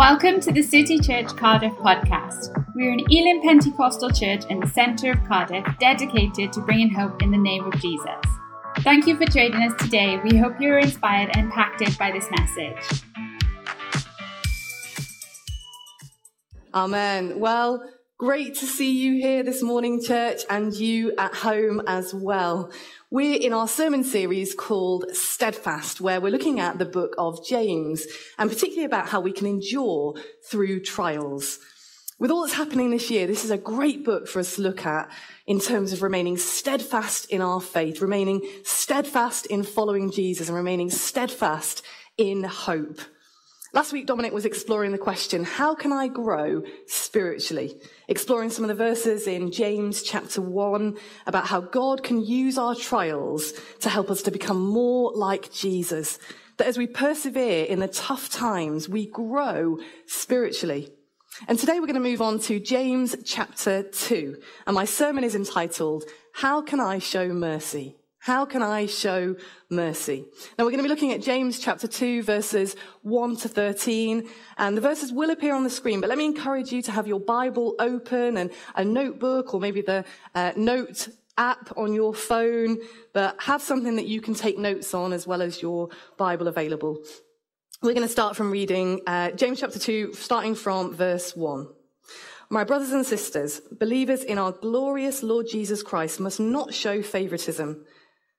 Welcome to the City Church Cardiff podcast. We're an Elim Pentecostal church in the centre of Cardiff dedicated to bringing hope in the name of Jesus. Thank you for joining us today. We hope you're inspired and impacted by this message. Amen. Well, great to see you here this morning, church, and you at home as well. We're in our sermon series called Steadfast, where we're looking at the book of James, and particularly about how we can endure through trials. With all that's happening this year, this is a great book for us to look at in terms of remaining steadfast in our faith, remaining steadfast in following Jesus, and remaining steadfast in hope. Last week, Dominic was exploring the question, how can I grow spiritually? Exploring some of the verses in James chapter 1 about how God can use our trials to help us to become more like Jesus. That as we persevere in the tough times, we grow spiritually. And today we're going to move on to James chapter 2. And my sermon is entitled, How Can I Show Mercy? How can I show mercy? Now we're going to be looking at James chapter 2 verses 1 to 13 and the verses will appear on the screen, but let me encourage you to have your Bible open and a notebook or maybe the uh, note app on your phone, but have something that you can take notes on as well as your Bible available. We're going to start from reading uh, James chapter 2, starting from verse 1. My brothers and sisters, believers in our glorious Lord Jesus Christ must not show favoritism.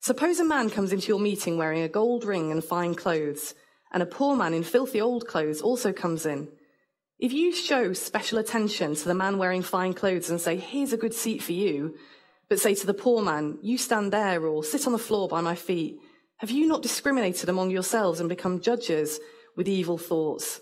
Suppose a man comes into your meeting wearing a gold ring and fine clothes, and a poor man in filthy old clothes also comes in. If you show special attention to the man wearing fine clothes and say, here's a good seat for you, but say to the poor man, you stand there or sit on the floor by my feet, have you not discriminated among yourselves and become judges with evil thoughts?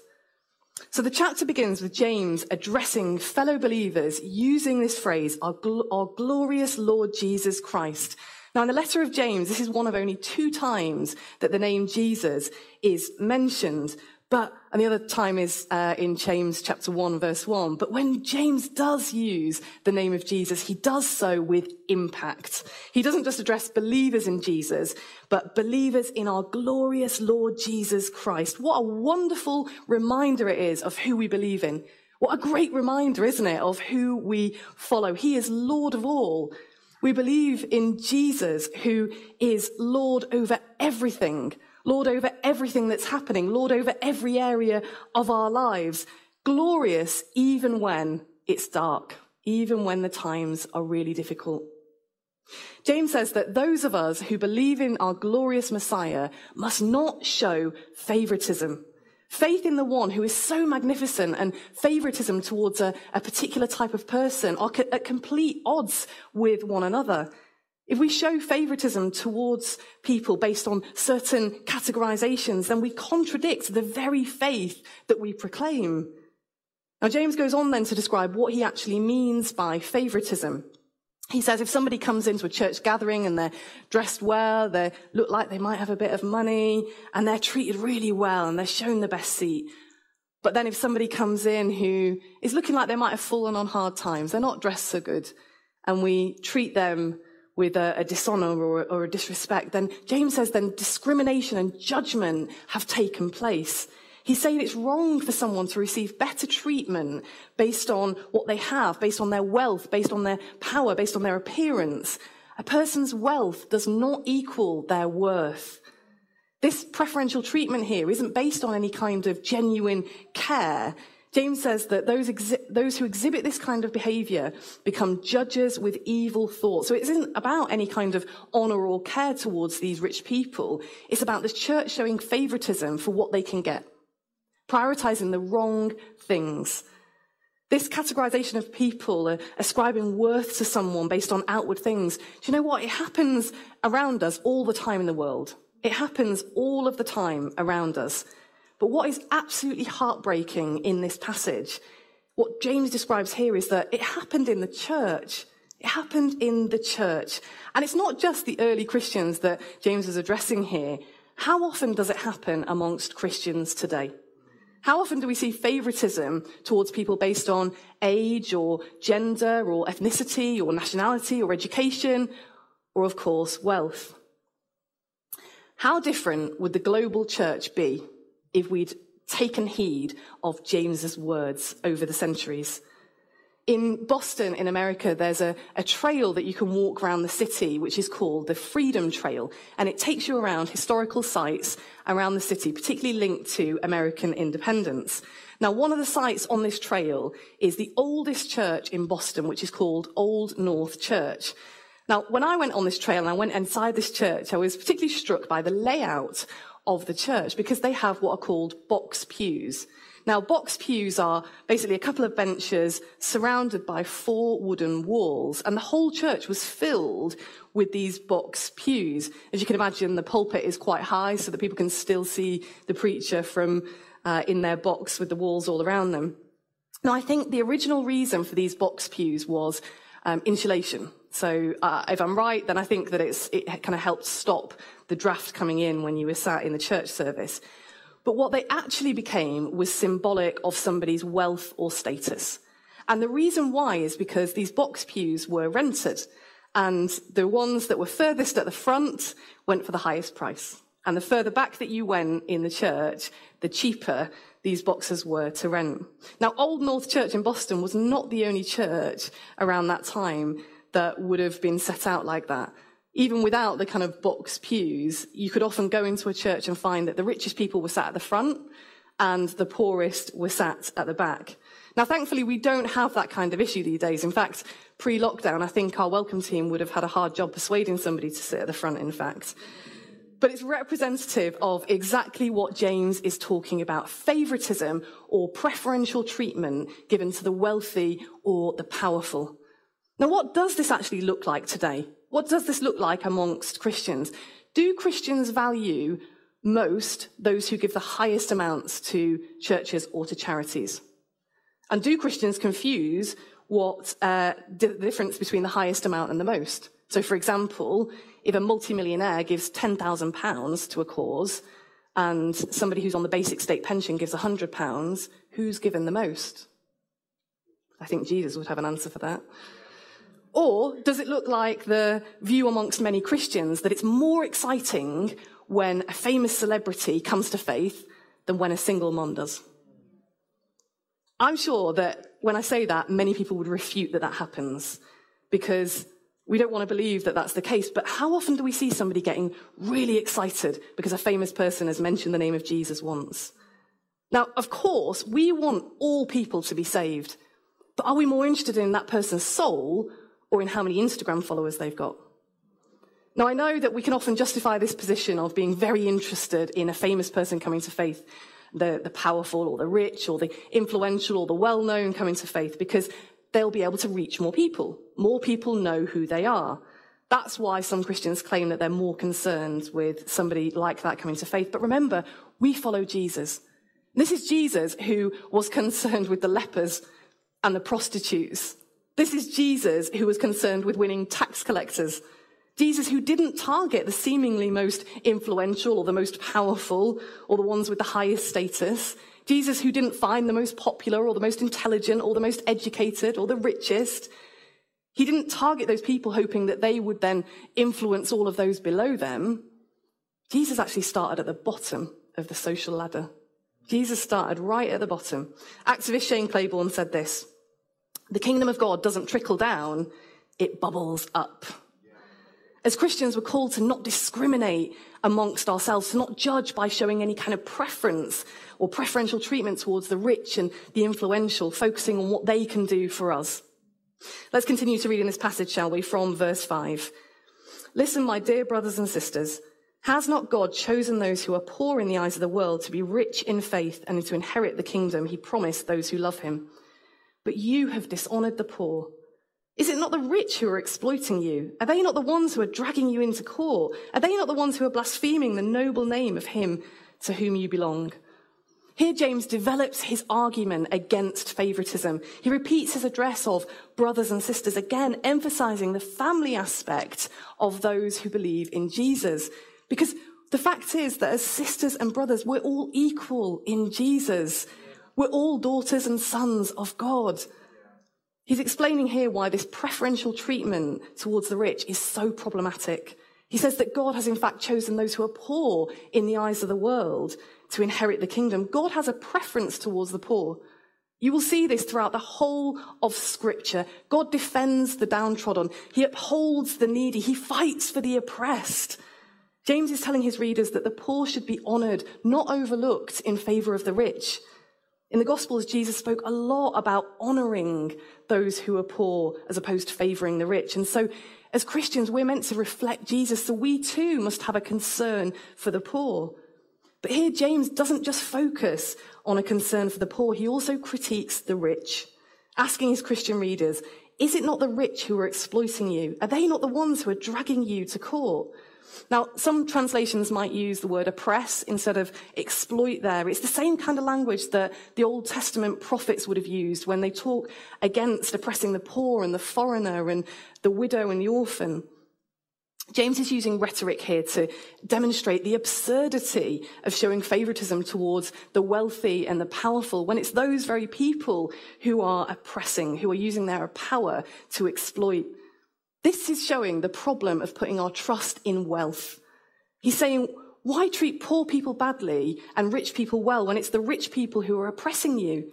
So the chapter begins with James addressing fellow believers using this phrase, our, gl- our glorious Lord Jesus Christ, now, in the letter of James, this is one of only two times that the name Jesus is mentioned. But, and the other time is uh, in James chapter 1, verse 1. But when James does use the name of Jesus, he does so with impact. He doesn't just address believers in Jesus, but believers in our glorious Lord Jesus Christ. What a wonderful reminder it is of who we believe in. What a great reminder, isn't it, of who we follow. He is Lord of all. We believe in Jesus, who is Lord over everything, Lord over everything that's happening, Lord over every area of our lives, glorious even when it's dark, even when the times are really difficult. James says that those of us who believe in our glorious Messiah must not show favoritism. Faith in the one who is so magnificent and favoritism towards a, a particular type of person are co- at complete odds with one another. If we show favoritism towards people based on certain categorizations, then we contradict the very faith that we proclaim. Now, James goes on then to describe what he actually means by favoritism. He says if somebody comes into a church gathering and they're dressed well, they look like they might have a bit of money, and they're treated really well and they're shown the best seat. But then if somebody comes in who is looking like they might have fallen on hard times, they're not dressed so good, and we treat them with a, a dishonor or, or a disrespect, then James says then discrimination and judgment have taken place. He's saying it's wrong for someone to receive better treatment based on what they have, based on their wealth, based on their power, based on their appearance. A person's wealth does not equal their worth. This preferential treatment here isn't based on any kind of genuine care. James says that those, exi- those who exhibit this kind of behavior become judges with evil thoughts. So it isn't about any kind of honor or care towards these rich people. It's about the church showing favoritism for what they can get prioritizing the wrong things. This categorization of people, uh, ascribing worth to someone based on outward things, do you know what? It happens around us all the time in the world. It happens all of the time around us. But what is absolutely heartbreaking in this passage, what James describes here is that it happened in the church. It happened in the church. And it's not just the early Christians that James is addressing here. How often does it happen amongst Christians today? How often do we see favoritism towards people based on age or gender or ethnicity or nationality or education or, of course, wealth? How different would the global church be if we'd taken heed of James's words over the centuries. In Boston, in America, there's a, a, trail that you can walk around the city, which is called the Freedom Trail. And it takes you around historical sites around the city, particularly linked to American independence. Now, one of the sites on this trail is the oldest church in Boston, which is called Old North Church. Now, when I went on this trail and I went inside this church, I was particularly struck by the layout of the church because they have what are called box pews. Now, box pews are basically a couple of benches surrounded by four wooden walls, and the whole church was filled with these box pews. As you can imagine, the pulpit is quite high so that people can still see the preacher from uh, in their box with the walls all around them. Now, I think the original reason for these box pews was um, insulation. So, uh, if I'm right, then I think that it kind of helped stop the draft coming in when you were sat in the church service. But what they actually became was symbolic of somebody's wealth or status. And the reason why is because these box pews were rented. And the ones that were furthest at the front went for the highest price. And the further back that you went in the church, the cheaper these boxes were to rent. Now, Old North Church in Boston was not the only church around that time that would have been set out like that even without the kind of box pews, you could often go into a church and find that the richest people were sat at the front and the poorest were sat at the back. Now, thankfully, we don't have that kind of issue these days. In fact, pre lockdown, I think our welcome team would have had a hard job persuading somebody to sit at the front, in fact. But it's representative of exactly what James is talking about favoritism or preferential treatment given to the wealthy or the powerful. Now, what does this actually look like today? What does this look like amongst Christians? Do Christians value most those who give the highest amounts to churches or to charities? And do Christians confuse what uh, the difference between the highest amount and the most? So, for example, if a multimillionaire gives £10,000 to a cause and somebody who's on the basic state pension gives £100, who's given the most? I think Jesus would have an answer for that. Or does it look like the view amongst many Christians that it's more exciting when a famous celebrity comes to faith than when a single mom does? I'm sure that when I say that, many people would refute that that happens because we don't want to believe that that's the case. But how often do we see somebody getting really excited because a famous person has mentioned the name of Jesus once? Now, of course, we want all people to be saved. But are we more interested in that person's soul or in how many Instagram followers they've got. Now, I know that we can often justify this position of being very interested in a famous person coming to faith, the, the powerful or the rich or the influential or the well known coming to faith, because they'll be able to reach more people. More people know who they are. That's why some Christians claim that they're more concerned with somebody like that coming to faith. But remember, we follow Jesus. This is Jesus who was concerned with the lepers and the prostitutes this is Jesus who was concerned with winning tax collectors. Jesus who didn't target the seemingly most influential or the most powerful or the ones with the highest status. Jesus who didn't find the most popular or the most intelligent or the most educated or the richest. He didn't target those people hoping that they would then influence all of those below them. Jesus actually started at the bottom of the social ladder. Jesus started right at the bottom. Activist Shane Claiborne said this. The kingdom of God doesn't trickle down, it bubbles up. As Christians, we're called to not discriminate amongst ourselves, to not judge by showing any kind of preference or preferential treatment towards the rich and the influential, focusing on what they can do for us. Let's continue to read in this passage, shall we, from verse 5. Listen, my dear brothers and sisters, has not God chosen those who are poor in the eyes of the world to be rich in faith and to inherit the kingdom he promised those who love him? But you have dishonored the poor. Is it not the rich who are exploiting you? Are they not the ones who are dragging you into court? Are they not the ones who are blaspheming the noble name of him to whom you belong? Here, James develops his argument against favoritism. He repeats his address of brothers and sisters, again emphasizing the family aspect of those who believe in Jesus. Because the fact is that as sisters and brothers, we're all equal in Jesus. We're all daughters and sons of God. He's explaining here why this preferential treatment towards the rich is so problematic. He says that God has in fact chosen those who are poor in the eyes of the world to inherit the kingdom. God has a preference towards the poor. You will see this throughout the whole of scripture. God defends the downtrodden. He upholds the needy. He fights for the oppressed. James is telling his readers that the poor should be honored, not overlooked in favor of the rich. In the Gospels, Jesus spoke a lot about honoring those who are poor as opposed to favoring the rich. And so, as Christians, we're meant to reflect Jesus, so we too must have a concern for the poor. But here, James doesn't just focus on a concern for the poor, he also critiques the rich, asking his Christian readers, Is it not the rich who are exploiting you? Are they not the ones who are dragging you to court? Now, some translations might use the word oppress instead of exploit there. It's the same kind of language that the Old Testament prophets would have used when they talk against oppressing the poor and the foreigner and the widow and the orphan. James is using rhetoric here to demonstrate the absurdity of showing favoritism towards the wealthy and the powerful when it's those very people who are oppressing, who are using their power to exploit. This is showing the problem of putting our trust in wealth. He's saying, why treat poor people badly and rich people well when it's the rich people who are oppressing you?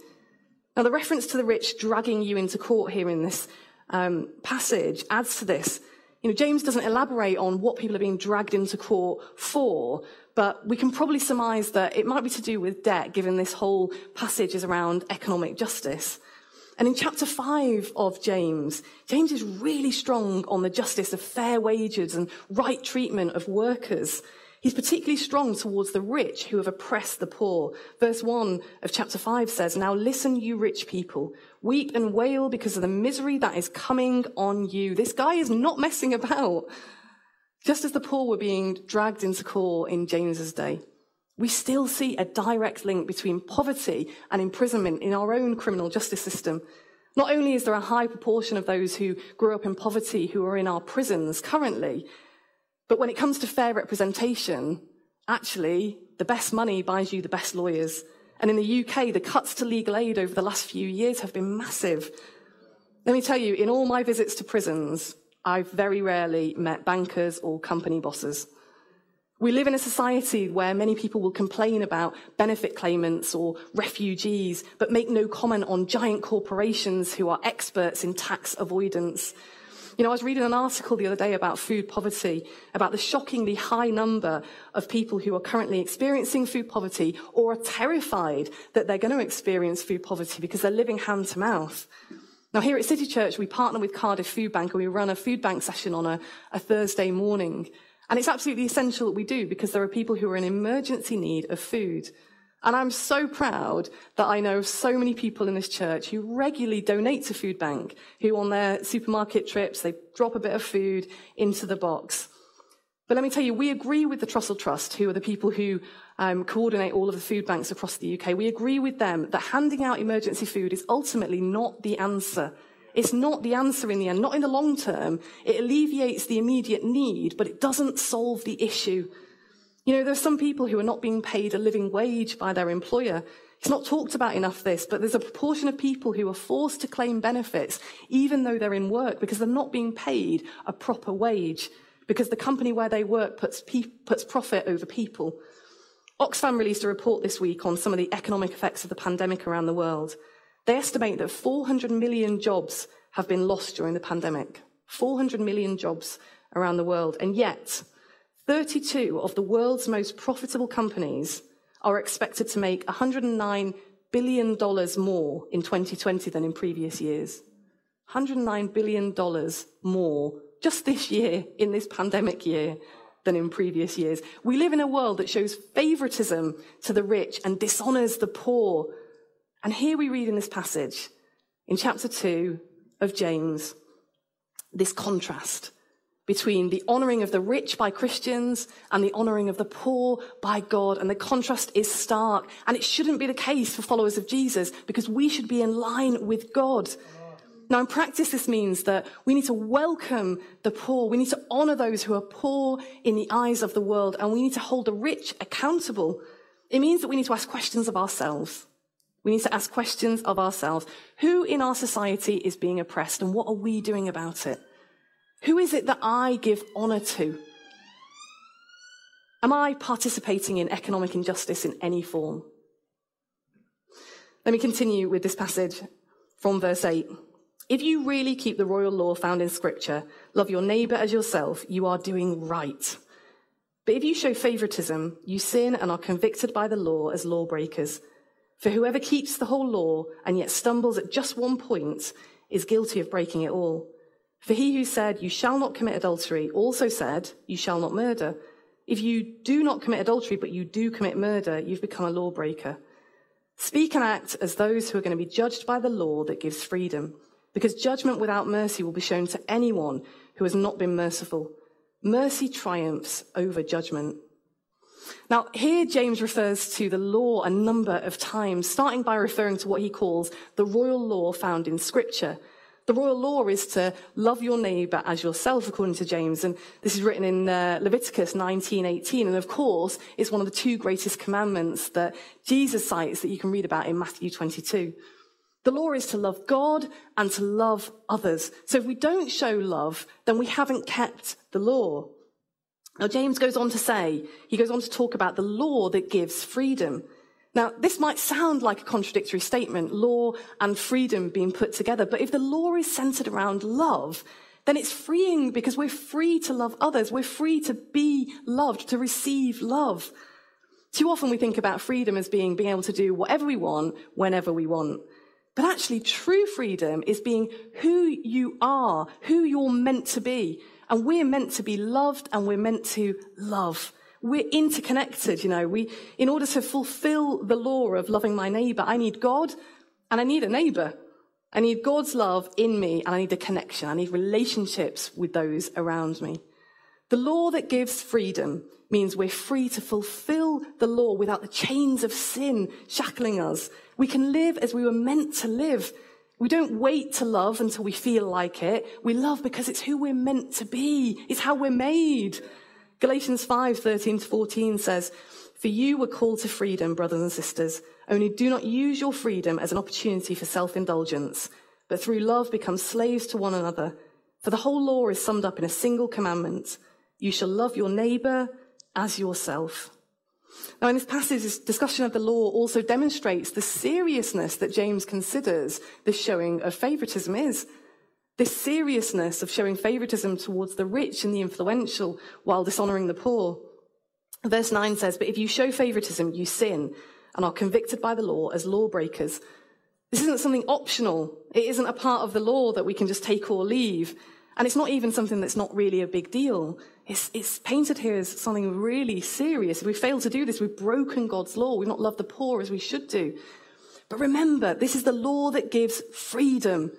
Now, the reference to the rich dragging you into court here in this um, passage adds to this. You know, James doesn't elaborate on what people are being dragged into court for, but we can probably surmise that it might be to do with debt, given this whole passage is around economic justice. And in chapter five of James, James is really strong on the justice of fair wages and right treatment of workers. He's particularly strong towards the rich who have oppressed the poor. Verse 1 of chapter 5 says, Now listen, you rich people. Weep and wail because of the misery that is coming on you. This guy is not messing about. Just as the poor were being dragged into court in James's day, we still see a direct link between poverty and imprisonment in our own criminal justice system. Not only is there a high proportion of those who grew up in poverty who are in our prisons currently, but when it comes to fair representation, actually, the best money buys you the best lawyers. And in the UK, the cuts to legal aid over the last few years have been massive. Let me tell you, in all my visits to prisons, I've very rarely met bankers or company bosses. We live in a society where many people will complain about benefit claimants or refugees, but make no comment on giant corporations who are experts in tax avoidance. You know, I was reading an article the other day about food poverty, about the shockingly high number of people who are currently experiencing food poverty or are terrified that they're going to experience food poverty because they're living hand to mouth. Now, here at City Church, we partner with Cardiff Food Bank and we run a food bank session on a, a Thursday morning. And it's absolutely essential that we do because there are people who are in emergency need of food. And I'm so proud that I know of so many people in this church who regularly donate to Food Bank, who on their supermarket trips, they drop a bit of food into the box. But let me tell you, we agree with the Trussell Trust, who are the people who um, coordinate all of the food banks across the UK. We agree with them that handing out emergency food is ultimately not the answer. It's not the answer in the end, not in the long term. It alleviates the immediate need, but it doesn't solve the issue. You know, there are some people who are not being paid a living wage by their employer. It's not talked about enough this, but there's a proportion of people who are forced to claim benefits even though they're in work because they're not being paid a proper wage because the company where they work puts, pe- puts profit over people. Oxfam released a report this week on some of the economic effects of the pandemic around the world. They estimate that 400 million jobs have been lost during the pandemic. 400 million jobs around the world. And yet, 32 of the world's most profitable companies are expected to make $109 billion more in 2020 than in previous years. $109 billion more just this year, in this pandemic year, than in previous years. We live in a world that shows favoritism to the rich and dishonors the poor. And here we read in this passage, in chapter 2 of James, this contrast between the honoring of the rich by Christians and the honoring of the poor by God. And the contrast is stark. And it shouldn't be the case for followers of Jesus because we should be in line with God. Now, in practice, this means that we need to welcome the poor. We need to honor those who are poor in the eyes of the world, and we need to hold the rich accountable. It means that we need to ask questions of ourselves. We need to ask questions of ourselves. Who in our society is being oppressed, and what are we doing about it? Who is it that I give honor to? Am I participating in economic injustice in any form? Let me continue with this passage from verse 8. If you really keep the royal law found in Scripture, love your neighbor as yourself, you are doing right. But if you show favoritism, you sin and are convicted by the law as lawbreakers. For whoever keeps the whole law and yet stumbles at just one point is guilty of breaking it all. For he who said, You shall not commit adultery, also said, You shall not murder. If you do not commit adultery, but you do commit murder, you've become a lawbreaker. Speak and act as those who are going to be judged by the law that gives freedom, because judgment without mercy will be shown to anyone who has not been merciful. Mercy triumphs over judgment. Now, here James refers to the law a number of times, starting by referring to what he calls the royal law found in Scripture. The royal law is to love your neighbor as yourself, according to James. And this is written in uh, Leviticus 19:18. And of course, it's one of the two greatest commandments that Jesus cites that you can read about in Matthew 22. The law is to love God and to love others. So if we don't show love, then we haven't kept the law. Now, James goes on to say, he goes on to talk about the law that gives freedom. Now, this might sound like a contradictory statement, law and freedom being put together, but if the law is centered around love, then it's freeing because we're free to love others. We're free to be loved, to receive love. Too often we think about freedom as being being able to do whatever we want, whenever we want. But actually, true freedom is being who you are, who you're meant to be. And we're meant to be loved and we're meant to love we're interconnected, you know. We, in order to fulfill the law of loving my neighbor, I need God and I need a neighbor. I need God's love in me and I need a connection. I need relationships with those around me. The law that gives freedom means we're free to fulfill the law without the chains of sin shackling us. We can live as we were meant to live. We don't wait to love until we feel like it. We love because it's who we're meant to be. It's how we're made. Galatians 5, 13 to 14 says, For you were called to freedom, brothers and sisters. Only do not use your freedom as an opportunity for self-indulgence, but through love become slaves to one another. For the whole law is summed up in a single commandment. You shall love your neighbor as yourself. Now, in this passage, this discussion of the law also demonstrates the seriousness that James considers this showing of favoritism is. This seriousness of showing favoritism towards the rich and the influential while dishonoring the poor. Verse 9 says, But if you show favoritism, you sin and are convicted by the law as lawbreakers. This isn't something optional. It isn't a part of the law that we can just take or leave. And it's not even something that's not really a big deal. It's, it's painted here as something really serious. If we fail to do this, we've broken God's law. We've not loved the poor as we should do. But remember, this is the law that gives freedom.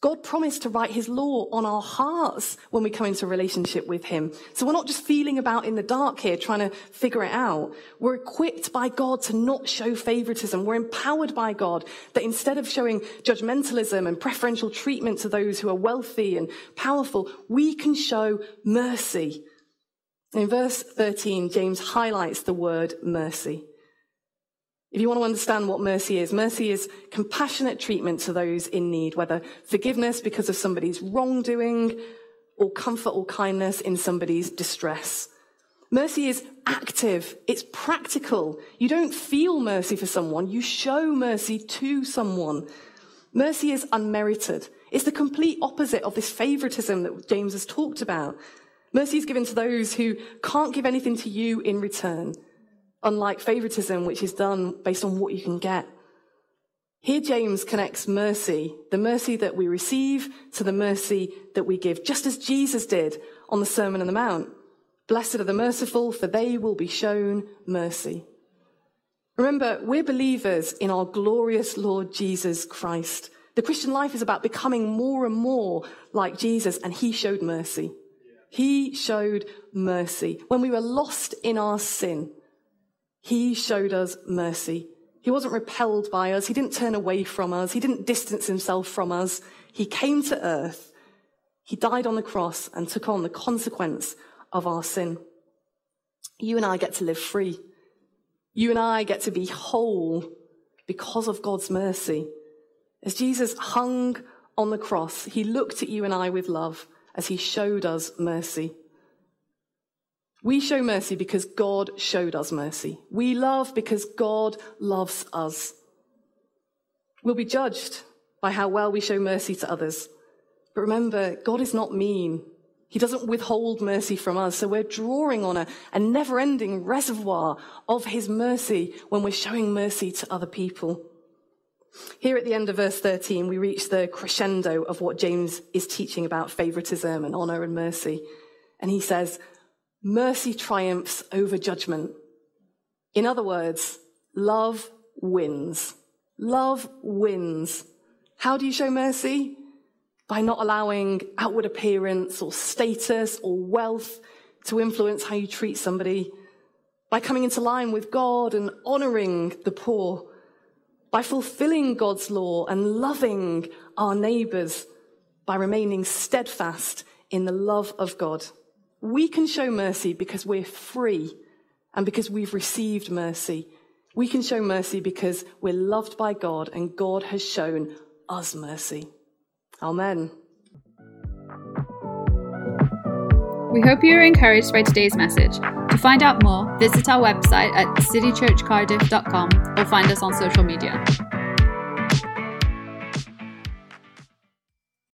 God promised to write his law on our hearts when we come into relationship with him. So we're not just feeling about in the dark here, trying to figure it out. We're equipped by God to not show favoritism. We're empowered by God that instead of showing judgmentalism and preferential treatment to those who are wealthy and powerful, we can show mercy. In verse 13, James highlights the word mercy. If you want to understand what mercy is, mercy is compassionate treatment to those in need, whether forgiveness because of somebody's wrongdoing or comfort or kindness in somebody's distress. Mercy is active. It's practical. You don't feel mercy for someone. You show mercy to someone. Mercy is unmerited. It's the complete opposite of this favoritism that James has talked about. Mercy is given to those who can't give anything to you in return unlike favoritism, which is done based on what you can get. Here, James connects mercy, the mercy that we receive, to the mercy that we give, just as Jesus did on the Sermon on the Mount. Blessed are the merciful, for they will be shown mercy. Remember, we're believers in our glorious Lord Jesus Christ. The Christian life is about becoming more and more like Jesus, and he showed mercy. He showed mercy. When we were lost in our sin, he showed us mercy. He wasn't repelled by us. He didn't turn away from us. He didn't distance himself from us. He came to earth. He died on the cross and took on the consequence of our sin. You and I get to live free. You and I get to be whole because of God's mercy. As Jesus hung on the cross, he looked at you and I with love as he showed us mercy. We show mercy because God showed us mercy. We love because God loves us. We'll be judged by how well we show mercy to others. But remember, God is not mean. He doesn't withhold mercy from us. So we're drawing on a, a never ending reservoir of his mercy when we're showing mercy to other people. Here at the end of verse 13, we reach the crescendo of what James is teaching about favoritism and honor and mercy. And he says, mercy triumphs over judgment. In other words, love wins. Love wins. How do you show mercy? By not allowing outward appearance or status or wealth to influence how you treat somebody. By coming into line with God and honoring the poor. By fulfilling God's law and loving our neighbors. By remaining steadfast in the love of God. We can show mercy because we're free and because we've received mercy. We can show mercy because we're loved by God and God has shown us mercy. Amen. We hope you are encouraged by today's message. To find out more, visit our website at citychurchcardiff.com or find us on social media.